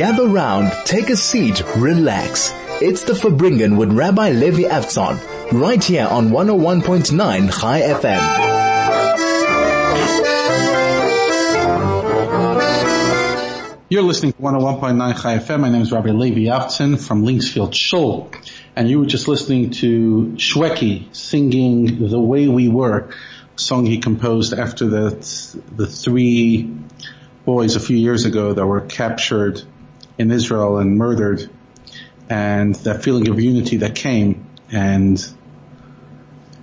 Gather round, take a seat, relax. It's the Farbrengen with Rabbi Levi Avtzon, right here on 101.9 Chai FM. You're listening to 101.9 Chai FM. My name is Rabbi Levi Avtzon from Linksfield Shul. And you were just listening to Shweki singing The Way We Were, song he composed after the, the three boys a few years ago that were captured in Israel and murdered and that feeling of unity that came and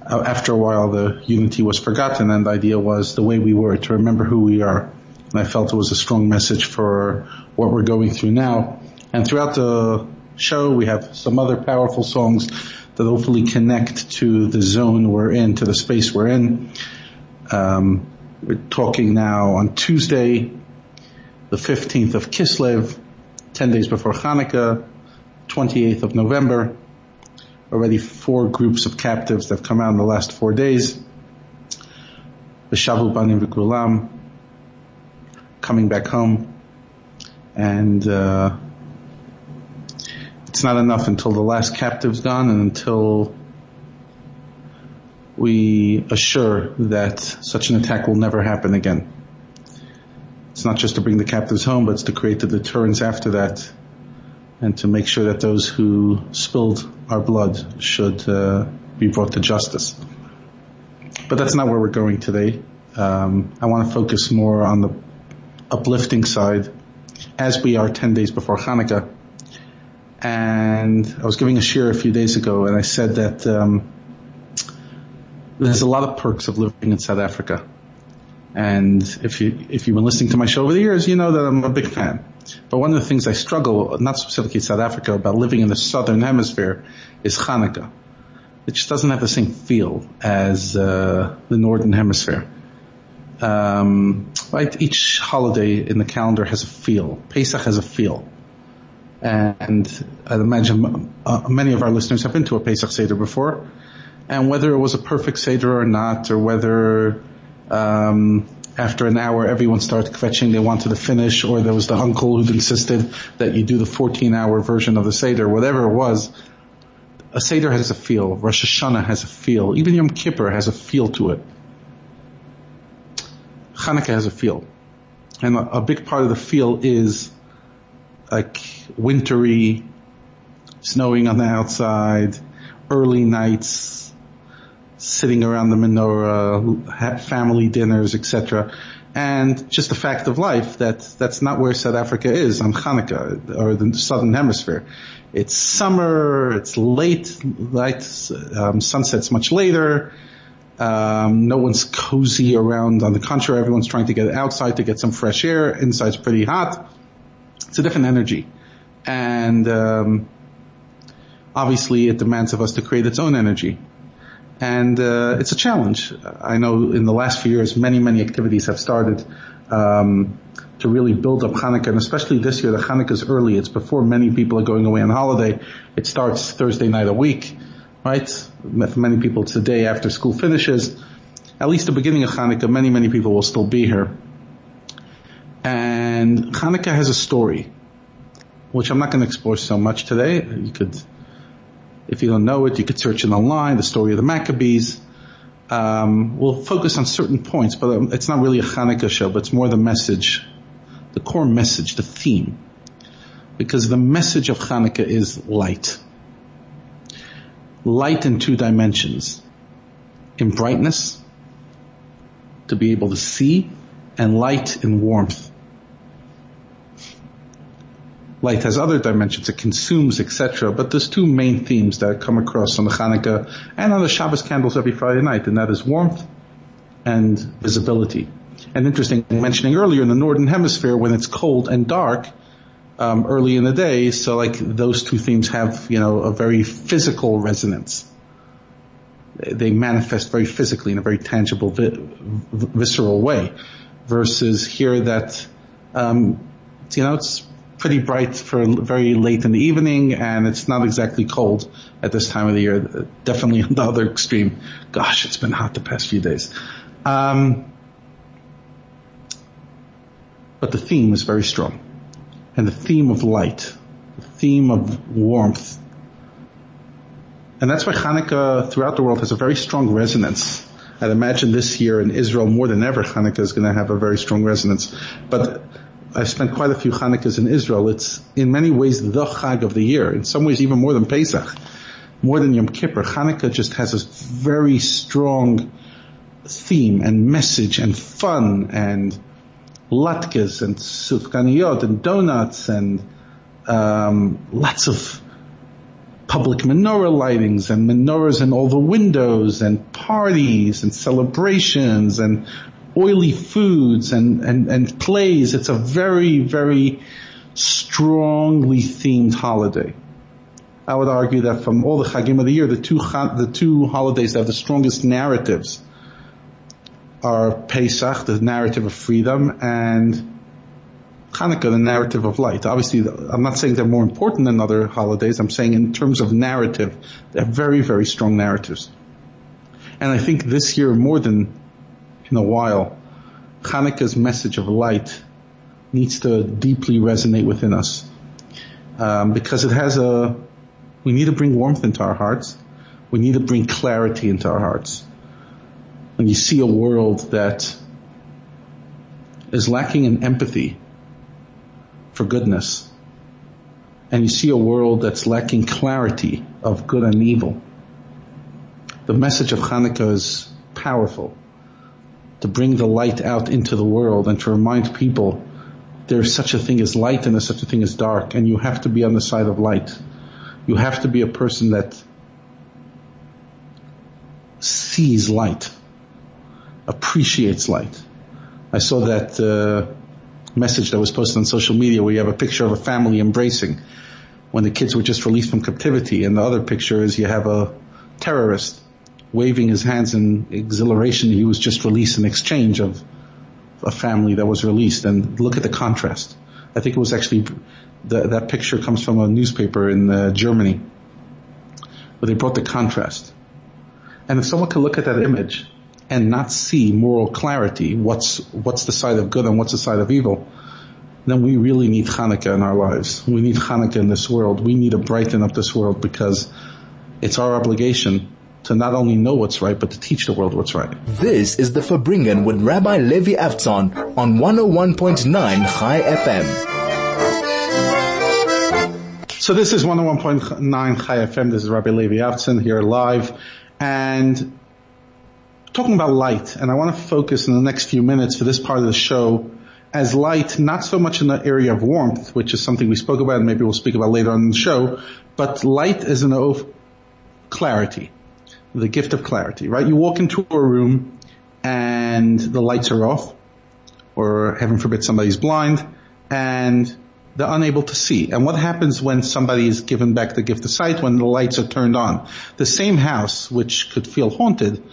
after a while the unity was forgotten and the idea was the way we were to remember who we are. And I felt it was a strong message for what we're going through now. And throughout the show we have some other powerful songs that hopefully connect to the zone we're in, to the space we're in. Um, we're talking now on Tuesday, the 15th of Kislev, 10 days before Hanukkah, 28th of November. Already four groups of captives that have come out in the last four days. B'shavu banim v'kulam, coming back home. And, uh, it's not enough until the last captive's gone and until we assure that such an attack will never happen again. It's not just to bring the captives home, but it's to create the deterrence after that and to make sure that those who spilled our blood should uh, be brought to justice. But that's not where we're going today. Um, I want to focus more on the uplifting side as we are 10 days before Hanukkah. And I was giving a share a few days ago and I said that um, there's a lot of perks of living in South Africa. And if you, if you've been listening to my show over the years, you know that I'm a big fan. But one of the things I struggle, not specifically South Africa, about living in the southern hemisphere is Hanukkah. It just doesn't have the same feel as uh, the northern hemisphere. Um, right? Each holiday in the calendar has a feel. Pesach has a feel. And I imagine uh, many of our listeners have been to a Pesach Seder before. And whether it was a perfect Seder or not, or whether um, after an hour, everyone started kvetching they wanted to finish, or there was the uncle who insisted that you do the 14-hour version of the Seder, whatever it was. A Seder has a feel. Rosh Hashanah has a feel. Even Yom Kippur has a feel to it. Hanukkah has a feel. And a, a big part of the feel is like wintry, snowing on the outside, early nights, sitting around the menorah, family dinners, etc. And just the fact of life that that's not where South Africa is on Hanukkah or the southern hemisphere. It's summer, it's late, light, um, sunset's much later. Um, no one's cozy around. On the contrary, everyone's trying to get outside to get some fresh air. Inside's pretty hot. It's a different energy, and um, obviously, it demands of us to create its own energy and uh, it's a challenge. I know in the last few years, many many activities have started um, to really build up Hanukkah, and especially this year, the Hanukkah is early. It's before many people are going away on holiday. It starts Thursday night a week, right? For many people, it's the day after school finishes. At least the beginning of Hanukkah, many many people will still be here, and Hanukkah has a story, which I'm not going to explore so much today. You could if you don't know it, you could search it online, the story of the Maccabees. Um, we'll focus on certain points, but um, it's not really a Hanukkah show, but it's more the message, the core message, the theme. Because the message of Hanukkah is light. Light in two dimensions. In brightness, to be able to see, and light in warmth. Light has other dimensions, it consumes, etc. But there's two main themes that come across on the Hanukkah and on the Shabbos candles every Friday night, and that is warmth and visibility. And interesting, mentioning earlier in the northern hemisphere when it's cold and dark, um, early in the day, so like those two themes have, you know, a very physical resonance. They manifest very physically in a very tangible, vi- visceral way, versus here that, um, you know, it's pretty bright for very late in the evening and it's not exactly cold at this time of the year. Definitely on the other extreme. Gosh, it's been hot the past few days. Um, but the theme is very strong. and the theme of light, the theme of warmth. And that's why Hanukkah throughout the world has a very strong resonance. I'd imagine this year in Israel more than ever Hanukkah is going to have a very strong resonance. But I've spent quite a few Hanukkahs in Israel. It's in many ways the Chag of the year. In some ways even more than Pesach. More than Yom Kippur. Hanukkah just has a very strong theme and message and fun and latkes and sufganiyot and donuts and um, lots of public menorah lightings and menorahs in all the windows and parties and celebrations and oily foods and, and, and plays. It's a very, very strongly themed holiday. I would argue that from all the Chagim of the year, the two, the two holidays that have the strongest narratives are Pesach, the narrative of freedom, and Hanukkah, the narrative of light. Obviously, I'm not saying they're more important than other holidays. I'm saying in terms of narrative, they're very, very strong narratives. And I think this year, more than in a while, Hanukkah's message of light needs to deeply resonate within us. Um, because it has a, we need to bring warmth into our hearts. We need to bring clarity into our hearts when you see a world that is lacking in empathy for goodness, and you see a world that's lacking clarity of good and evil, the message of Hanukkah is powerful to bring the light out into the world and to remind people there's such a thing as light and there's such a thing as dark and you have to be on the side of light. You have to be a person that sees light appreciates light. I saw that uh, message that was posted on social media where you have a picture of a family embracing when the kids were just released from captivity, and the other picture is you have a terrorist waving his hands in exhilaration. He was just released in exchange of a family that was released, and look at the contrast. I think it was actually the, that picture comes from a newspaper in uh, Germany, where they brought the contrast. And if someone could look at that image and not see moral clarity, what's, what's the side of good and what's the side of evil, then we really need Hanukkah in our lives. We need Hanukkah in this world. We need to brighten up this world because it's our obligation to not only know what's right, but to teach the world what's right. This is the Farbrengen with Rabbi Levi Avtzon on 101.9 Chai FM. So this is 101.9 Chai FM. This is Rabbi Levi Avtzon here live. And talking about light, and I want to focus in the next few minutes for this part of the show as light, not so much in the area of warmth, which is something we spoke about and maybe we'll speak about later on in the show, but light is an of clarity, the gift of clarity, right? You walk into a room and the lights are off, or heaven forbid somebody's blind, and they're unable to see. And what happens when somebody is given back the gift of sight when the lights are turned on? The same house, which could feel haunted,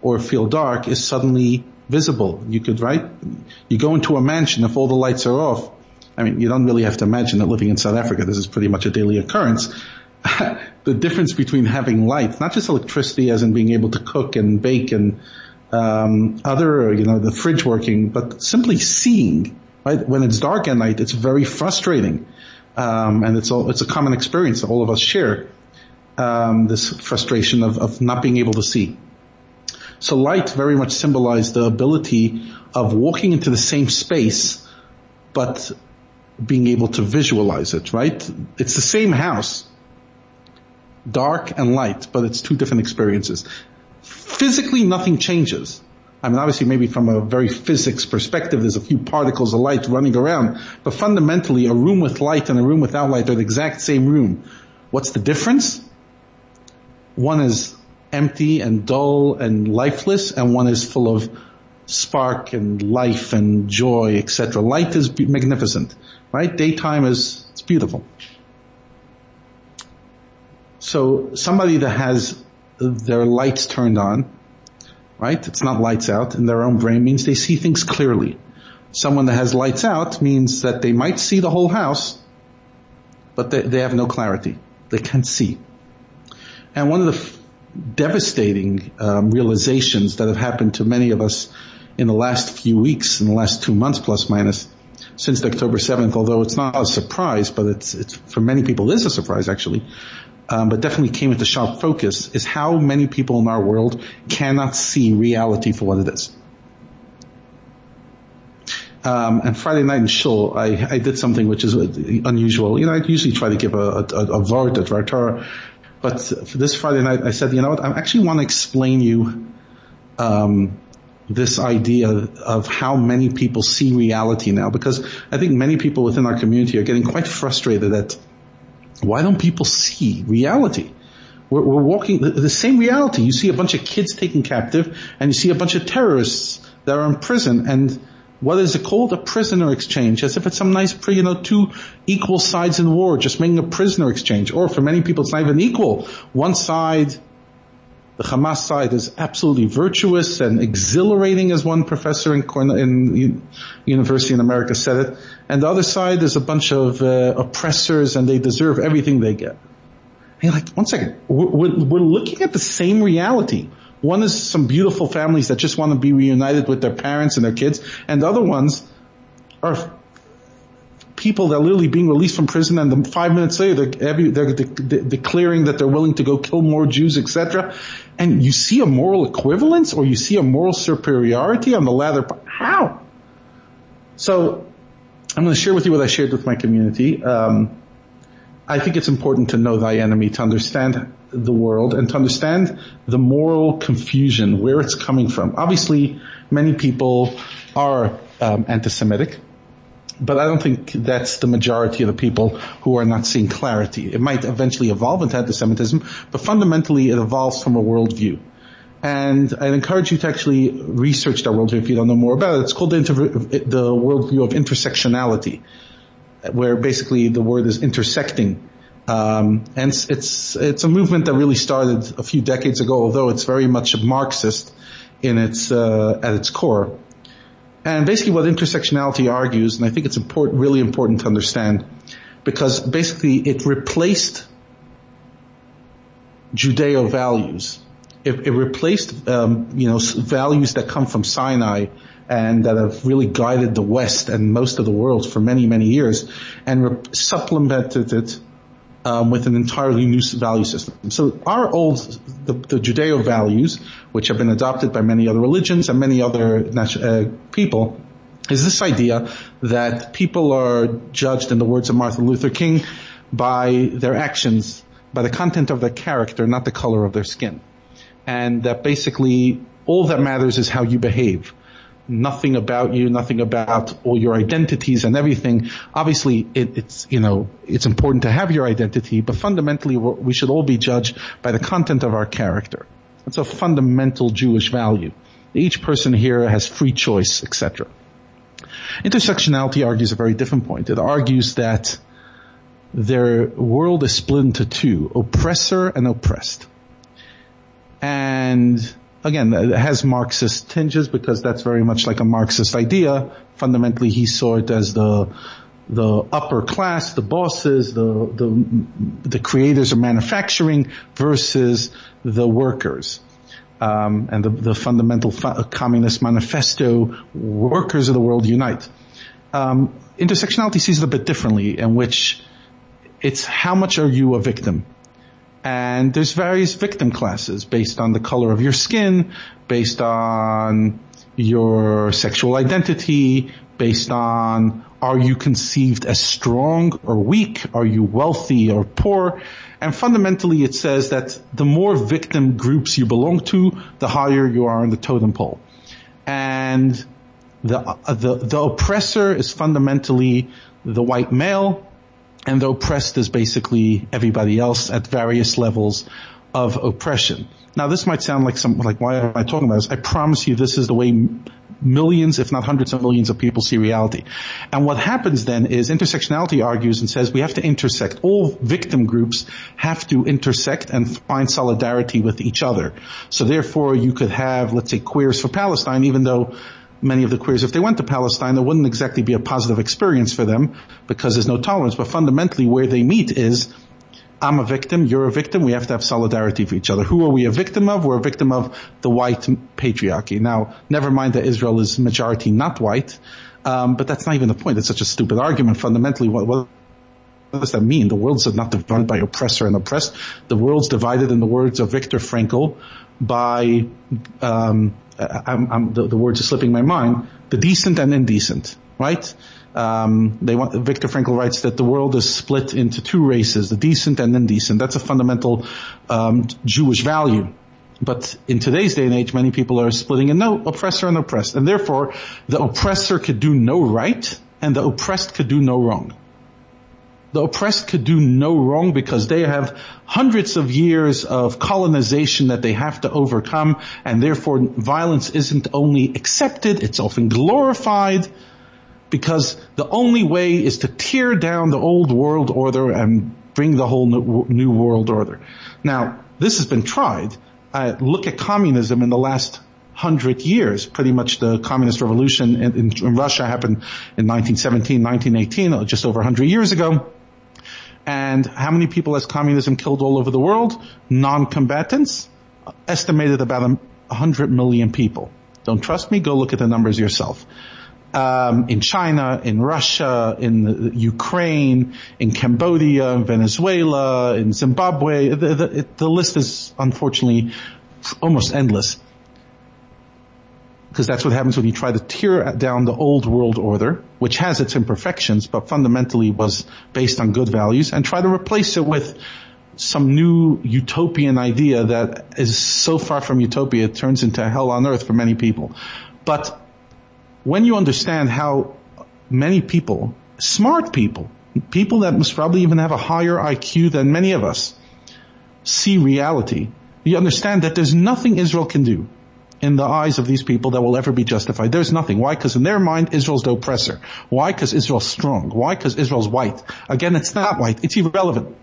or feel dark is suddenly visible. You could, right? You go into a mansion if all the lights are off. I mean, you don't really have to imagine that living in South Africa, this is pretty much a daily occurrence. the difference between having light, not just electricity as in being able to cook and bake and um, other, you know, the fridge working, but simply seeing, right? When it's dark at night, it's very frustrating. Um, and it's all, it's a common experience that all of us share. Um, this frustration of, of not being able to see. So light very much symbolized the ability of walking into the same space, but being able to visualize it, right? It's the same house, dark and light, but it's two different experiences. Physically, nothing changes. I mean, obviously maybe from a very physics perspective, there's a few particles of light running around, but fundamentally a room with light and a room without light are the exact same room. What's the difference? One is empty and dull and lifeless and one is full of spark and life and joy, etc. Light is magnificent, right? Daytime is, it's beautiful. So somebody that has their lights turned on, right? It's not lights out in their own brain means they see things clearly. Someone that has lights out means that they might see the whole house, but they, they have no clarity. They can't see. And one of the devastating um, realizations that have happened to many of us in the last few weeks, in the last two months plus minus. since October 7th, although it's not a surprise, but it's, it's for many people is a surprise actually, um, but definitely came into sharp focus, is how many people in our world cannot see reality for what it is. Um, and Friday night in Shul, I, I did something which is unusual. You know, I usually try to give a, a, a, vart, a Torah, but for this Friday night, I said, you know what, I actually want to explain you, um, this idea of how many people see reality now, because I think many people within our community are getting quite frustrated at why don't people see reality? We're, we're walking the, the same reality. You see a bunch of kids taken captive and you see a bunch of terrorists that are in prison and what is it called? A prisoner exchange, as if it's some nice, you know, two equal sides in war, just making a prisoner exchange. Or for many people, it's not even equal. One side, the Hamas side is absolutely virtuous and exhilarating, as one professor in, in University in America said it. And the other side is a bunch of uh, oppressors and they deserve everything they get. And you're like, one second, we're, we're looking at the same reality. One is some beautiful families that just want to be reunited with their parents and their kids, and the other ones are people that are literally being released from prison and then five minutes later they're, they're de- de- declaring that they're willing to go kill more Jews, etc. And you see a moral equivalence or you see a moral superiority on the latter part. How? So I'm going to share with you what I shared with my community. Um, I think it's important to know thy enemy, to understand the world and to understand the moral confusion, where it's coming from. Obviously, many people are um, anti-Semitic, but I don't think that's the majority of the people who are not seeing clarity. It might eventually evolve into anti-Semitism, but fundamentally it evolves from a worldview. And I'd encourage you to actually research that worldview if you don't know more about it. It's called the, inter- the worldview of intersectionality, where basically the word is intersecting um, and it's, it's, it's a movement that really started a few decades ago, although it's very much Marxist in its uh, at its core. And basically, what intersectionality argues, and I think it's important, really important to understand, because basically it replaced Judeo values. It, it replaced, um, you know, values that come from Sinai and that have really guided the West and most of the world for many, many years, and re- supplemented it um, with an entirely new value system. So our old, the, the, Judeo values, which have been adopted by many other religions and many other uh, people, is this idea that people are judged, in the words of Martin Luther King, by their actions, by the content of their character, not the color of their skin. And that basically all that matters is how you behave nothing about you, nothing about all your identities and everything. Obviously, it, it's, you know, it's important to have your identity, but fundamentally we should all be judged by the content of our character. It's a fundamental Jewish value. Each person here has free choice, etc. Intersectionality argues a very different point. It argues that their world is split into two, oppressor and oppressed. And again, has Marxist tinges because that's very much like a Marxist idea. Fundamentally, he saw it as the the upper class, the bosses, the the the creators of manufacturing versus the workers. Um, and the, the fundamental communist manifesto, workers of the world unite. Um, intersectionality sees it a bit differently, in which it's how much are you a victim? And there's various victim classes based on the color of your skin, based on your sexual identity, based on are you conceived as strong or weak? Are you wealthy or poor? And fundamentally it says that the more victim groups you belong to, the higher you are in the totem pole. And the, the, the oppressor is fundamentally the white male, and oppressed is basically everybody else at various levels of oppression. Now this might sound like some, like why am I talking about this? I promise you this is the way millions, if not hundreds of millions of people see reality. And what happens then is intersectionality argues and says we have to intersect. All victim groups have to intersect and find solidarity with each other. So therefore you could have, let's say, queers for Palestine, even though many of the queers, if they went to Palestine, it wouldn't exactly be a positive experience for them because there's no tolerance. But fundamentally, where they meet is I'm a victim, you're a victim, we have to have solidarity for each other. Who are we a victim of? We're a victim of the white patriarchy. Now, never mind that Israel is majority not white, um, but that's not even the point. It's such a stupid argument. Fundamentally, what, what does that mean? The world's not divided by oppressor and oppressed. The world's divided, in the words of Viktor Frankl, by um, I'm, I'm, the, the words are slipping my mind. The decent and indecent, right? Um, they want, Frankl writes that the world is split into two races, the decent and indecent. That's a fundamental um, Jewish value. But in today's day and age, many people are splitting in no oppressor and oppressed, and therefore the oppressor could do no right, and the oppressed could do no wrong. The oppressed could do no wrong because they have hundreds of years of colonization that they have to overcome, and therefore violence isn't only accepted, it's often glorified because the only way is to tear down the old world order and bring the whole new world order. Now, this has been tried. Uh, look at communism in the last hundred years. Pretty much the communist revolution in, in, in, Russia happened in 1917, 1918, just over 100 years ago. And how many people has communism killed all over the world? Non-combatants, estimated about 100 million people. Don't trust me? Go look at the numbers yourself um, in China, in Russia, in Ukraine, in Cambodia, in Venezuela, in Zimbabwe. The, the, the list is unfortunately almost endless. Because that's what happens when you try to tear down the old world order, which has its imperfections, but fundamentally was based on good values, and try to replace it with some new utopian idea that is so far from utopia, it turns into hell on earth for many people. But when you understand how many people, smart people, people that must probably even have a higher IQ than many of us, see reality, you understand that there's nothing Israel can do in the eyes of these people that will ever be justified. There's nothing. Why? Because in their mind, Israel's the oppressor. Why? Because Israel's strong. Why? Because Israel's white. Again, it's not white. It's irrelevant.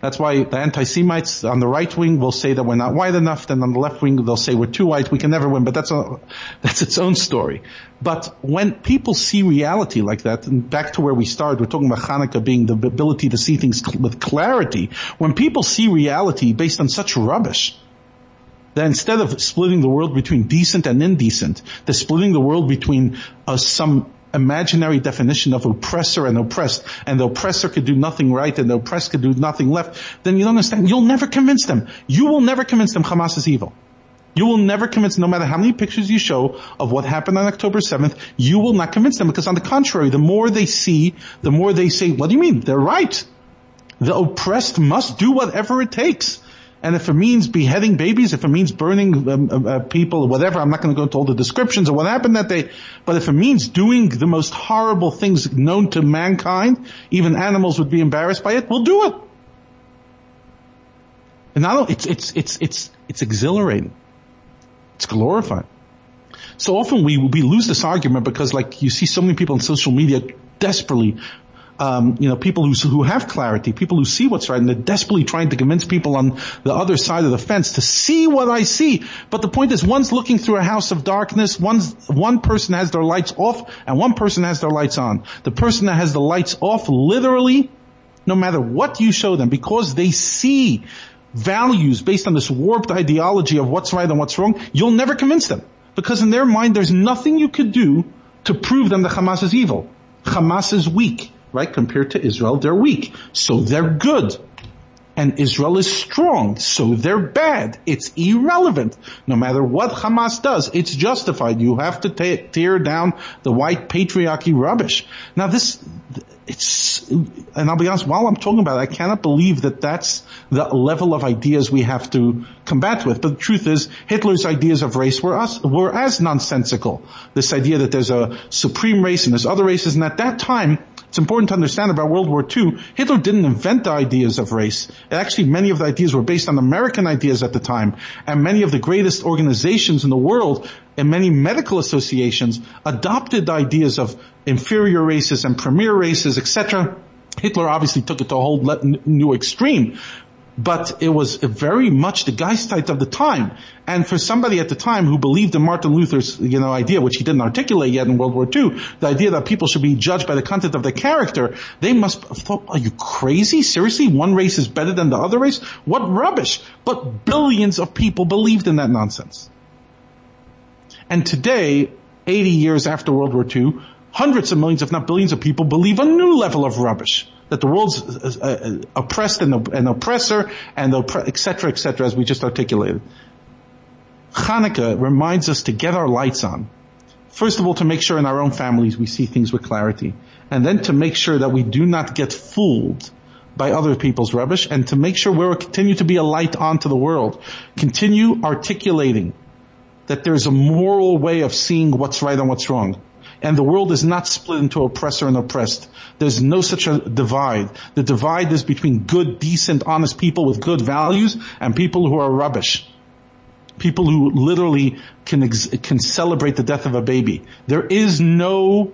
That's why the anti-Semites on the right wing will say that we're not white enough, then on the left wing they'll say we're too white, we can never win, but that's a, that's its own story. But when people see reality like that, and back to where we started, we're talking about Hanukkah being the ability to see things with clarity. When people see reality based on such rubbish, that instead of splitting the world between decent and indecent, they're splitting the world between uh, some imaginary definition of oppressor and oppressed, and the oppressor could do nothing right and the oppressed could do nothing left, then you don't understand. You'll never convince them. You will never convince them Hamas is evil. You will never convince, no matter how many pictures you show of what happened on October 7th, you will not convince them because on the contrary, the more they see, the more they say, what do you mean? They're right. The oppressed must do whatever it takes. And if it means beheading babies, if it means burning um, uh, uh people or whatever, I'm not going to go into all the descriptions of what happened that day. But if it means doing the most horrible things known to mankind, even animals would be embarrassed by it, we'll do it. And not it's it's it's it's it's exhilarating. It's glorifying. So often we we lose this argument because like you see so many people on social media desperately um, you know, people who, who have clarity, people who see what's right, and they're desperately trying to convince people on the other side of the fence to see what I see. But the point is, one's looking through a house of darkness, one's, one person has their lights off, and one person has their lights on. The person that has the lights off, literally, no matter what you show them, because they see values based on this warped ideology of what's right and what's wrong, you'll never convince them. Because in their mind, there's nothing you could do to prove them that Hamas is evil. Hamas is weak right? Compared to Israel, they're weak. So they're good. And Israel is strong, so they're bad. It's irrelevant. No matter what Hamas does, it's justified. You have to tear down the white patriarchy rubbish. Now this, it's, and I'll be honest, while I'm talking about it, I cannot believe that that's the level of ideas we have to combat with. But the truth is, Hitler's ideas of race were us, were as nonsensical. This idea that there's a supreme race and there's other races, and at that time, it's important to understand about World War II, Hitler didn't invent the ideas of race. Actually, many of the ideas were based on American ideas at the time, and many of the greatest organizations in the world and many medical associations adopted the ideas of inferior races and premier races, etc. Hitler obviously took it to a whole new extreme. But it was very much the Geistheit of the time. And for somebody at the time who believed in Martin Luther's, you know, idea, which he didn't articulate yet in World War II, the idea that people should be judged by the content of their character, they must have thought, are you crazy? Seriously? One race is better than the other race? What rubbish! But billions of people believed in that nonsense. And today, 80 years after World War II, hundreds of millions, if not billions of people believe a new level of rubbish that the world's uh, uh, oppressed and an oppressor and etc. etc. as we just articulated. Hanukkah reminds us to get our lights on. First of all, to make sure in our own families we see things with clarity. And then to make sure that we do not get fooled by other people's rubbish and to make sure we continue to be a light onto the world. Continue articulating that there's a moral way of seeing what's right and what's wrong and the world is not split into oppressor and oppressed. There's no such a divide. The divide is between good, decent, honest people with good values and people who are rubbish. People who literally can, ex- can celebrate the death of a baby. There is no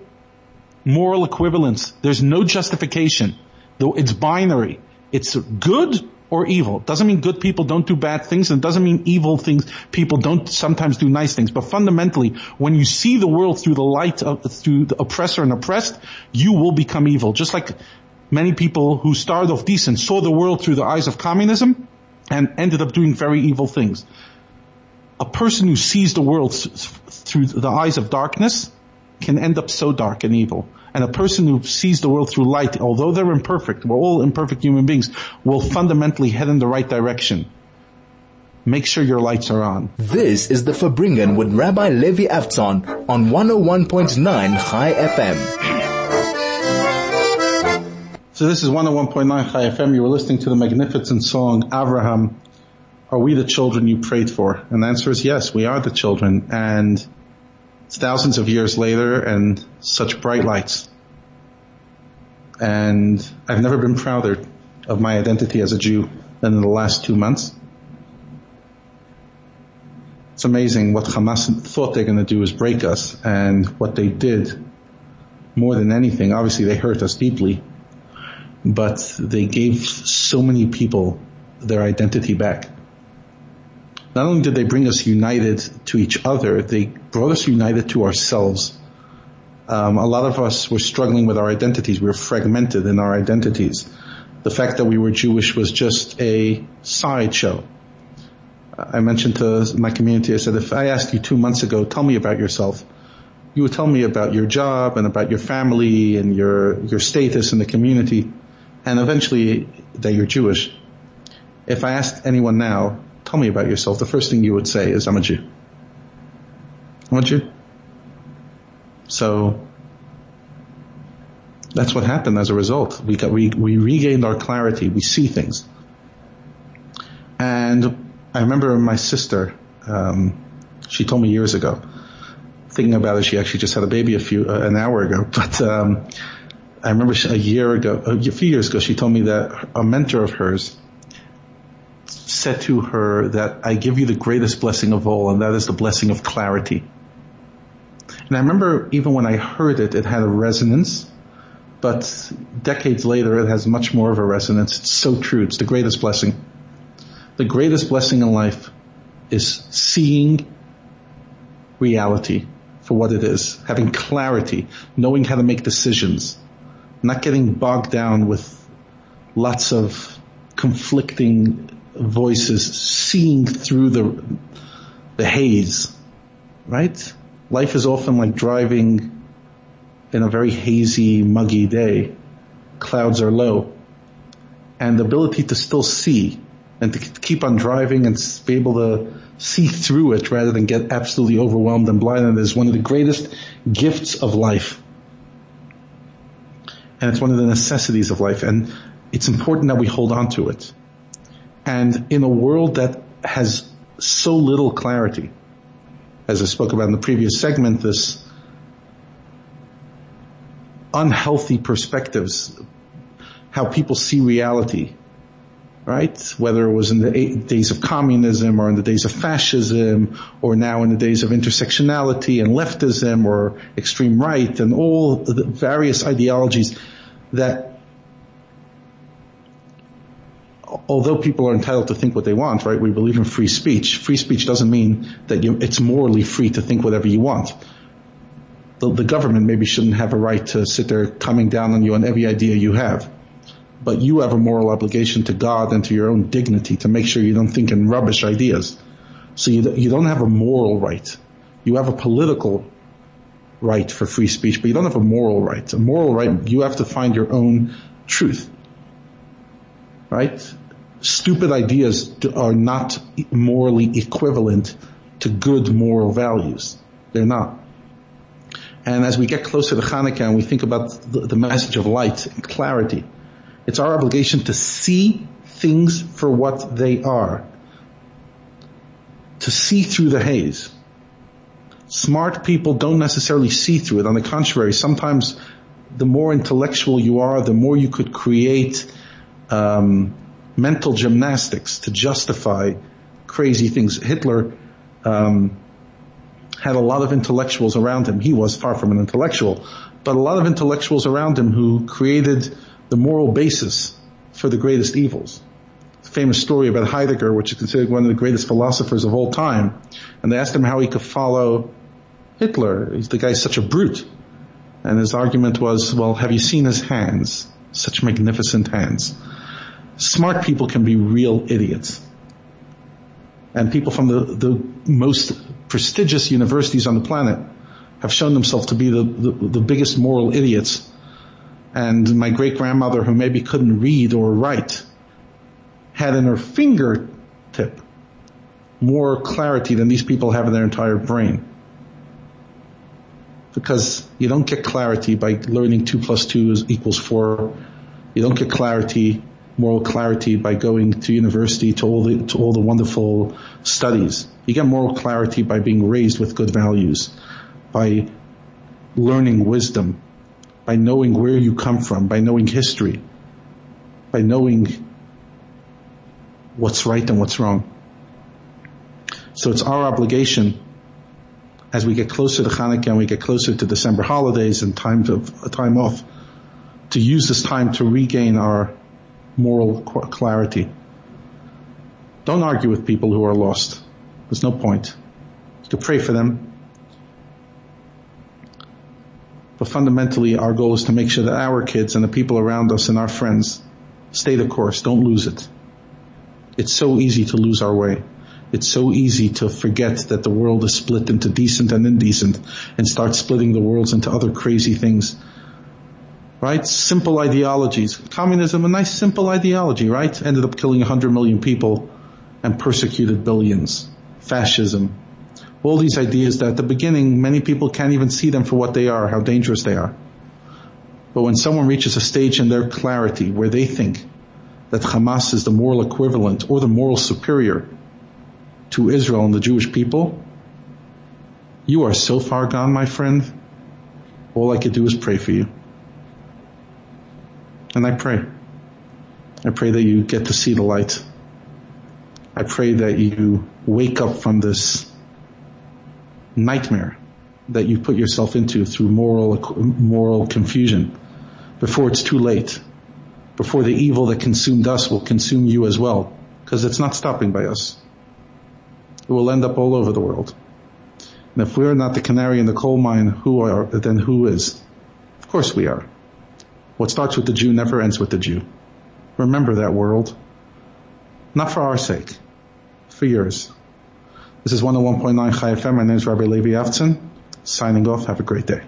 moral equivalence. There's no justification. Though it's binary. It's good or evil. Doesn't mean good people don't do bad things and doesn't mean evil things, people don't sometimes do nice things. But fundamentally, when you see the world through the light of, through the oppressor and oppressed, you will become evil. Just like many people who started off decent saw the world through the eyes of communism and ended up doing very evil things. A person who sees the world through the eyes of darkness can end up so dark and evil. And a person who sees the world through light, although they're imperfect, we're all imperfect human beings, will fundamentally head in the right direction. Make sure your lights are on. This is the Farbrengen with Rabbi Levi Avtzon on 101.9 Chai FM. So this is 101.9 Chai FM. You were listening to the magnificent song Avraham. Are we the children you prayed for? And the answer is yes, we are the children. And thousands of years later and such bright lights. And I've never been prouder of my identity as a Jew than in the last two months. It's amazing what Hamas thought they're going to do is break us and what they did more than anything. Obviously they hurt us deeply, but they gave so many people their identity back. Not only did they bring us united to each other, they brought us united to ourselves. Um, a lot of us were struggling with our identities. We were fragmented in our identities. The fact that we were Jewish was just a sideshow. I mentioned to my community, I said, if I asked you two months ago, tell me about yourself, you would tell me about your job and about your family and your, your status in the community and eventually that you're Jewish. If I asked anyone now, tell me about yourself, the first thing you would say is, I'm a Jew. I'm a Jew. So, that's what happened as a result. We got, we, we regained our clarity. We see things. And I remember my sister, um, she told me years ago, thinking about it, she actually just had a baby a few, uh, an hour ago, but, um, I remember a year ago, a few years ago, she told me that a mentor of hers said to her that I give you the greatest blessing of all, and that is the blessing of clarity. And I remember even when I heard it, it had a resonance, but decades later it has much more of a resonance. It's so true. It's the greatest blessing. The greatest blessing in life is seeing reality for what it is, having clarity, knowing how to make decisions, not getting bogged down with lots of conflicting voices seeing through the, the haze, right? Life is often like driving in a very hazy, muggy day. Clouds are low. And the ability to still see and to keep on driving and be able to see through it rather than get absolutely overwhelmed and blinded is one of the greatest gifts of life. And it's one of the necessities of life. And it's important that we hold on to it. And in a world that has so little clarity, as I spoke about in the previous segment, this unhealthy perspectives, how people see reality, right? Whether it was in the days of communism or in the days of fascism or now in the days of intersectionality and leftism or extreme right and all the various ideologies that although people are entitled to think what they want, right? We believe in free speech. Free speech doesn't mean that you, it's morally free to think whatever you want. The, the government maybe shouldn't have a right to sit there coming down on you on every idea you have. But you have a moral obligation to God and to your own dignity to make sure you don't think in rubbish ideas. So you, you don't have a moral right. You have a political right for free speech, but you don't have a moral right. A moral right, you have to find your own truth. Right? Stupid ideas are not morally equivalent to good moral values. They're not. And as we get closer to Hanukkah and we think about the, the message of light and clarity, it's our obligation to see things for what they are. To see through the haze. Smart people don't necessarily see through it. On the contrary, sometimes the more intellectual you are, the more you could create um, mental gymnastics to justify crazy things. Hitler um, had a lot of intellectuals around him. He was far from an intellectual, but a lot of intellectuals around him who created the moral basis for the greatest evils. Famous story about Heidegger, which is considered one of the greatest philosophers of all time. And they asked him how he could follow Hitler. He's the guy's such a brute. And his argument was, well, have you seen his hands? Such magnificent hands. Smart people can be real idiots. And people from the, the most prestigious universities on the planet have shown themselves to be the, the, the biggest moral idiots. And my great grandmother, who maybe couldn't read or write, had in her fingertip more clarity than these people have in their entire brain because you don't get clarity by learning two plus two is equals four. You don't get clarity, moral clarity by going to university to all the, to all the wonderful studies. You get moral clarity by being raised with good values, by learning wisdom, by knowing where you come from, by knowing history, by knowing what's right and what's wrong. So it's our obligation as we get closer to Hanukkah and we get closer to December holidays and times of time off, to use this time to regain our moral clarity. Don't argue with people who are lost. There's no point. You can pray for them. But fundamentally, our goal is to make sure that our kids and the people around us and our friends stay the course. Don't lose it. It's so easy to lose our way. It's so easy to forget that the world is split into decent and indecent and start splitting the worlds into other crazy things. Right? Simple ideologies. Communism, a nice simple ideology, right? Ended up killing 100 million people and persecuted billions. Fascism. All these ideas that at the beginning many people can't even see them for what they are, how dangerous they are. But when someone reaches a stage in their clarity where they think that Hamas is the moral equivalent or the moral superior to Israel and the Jewish people, you are so far gone, my friend. All I could do is pray for you. And I pray. I pray that you get to see the light. I pray that you wake up from this nightmare that you put yourself into through moral, moral confusion before it's too late. Before the evil that consumed us will consume you as well. Because it's not stopping by us. It will end up all over the world. And if we're not the canary in the coal mine, who are, then who is? Of course we are. What starts with the Jew never ends with the Jew. Remember that world. Not for our sake, for yours. This is 101.9 Chai FM. My name is Rabbi Levi Avtzon. Signing off. Have a great day.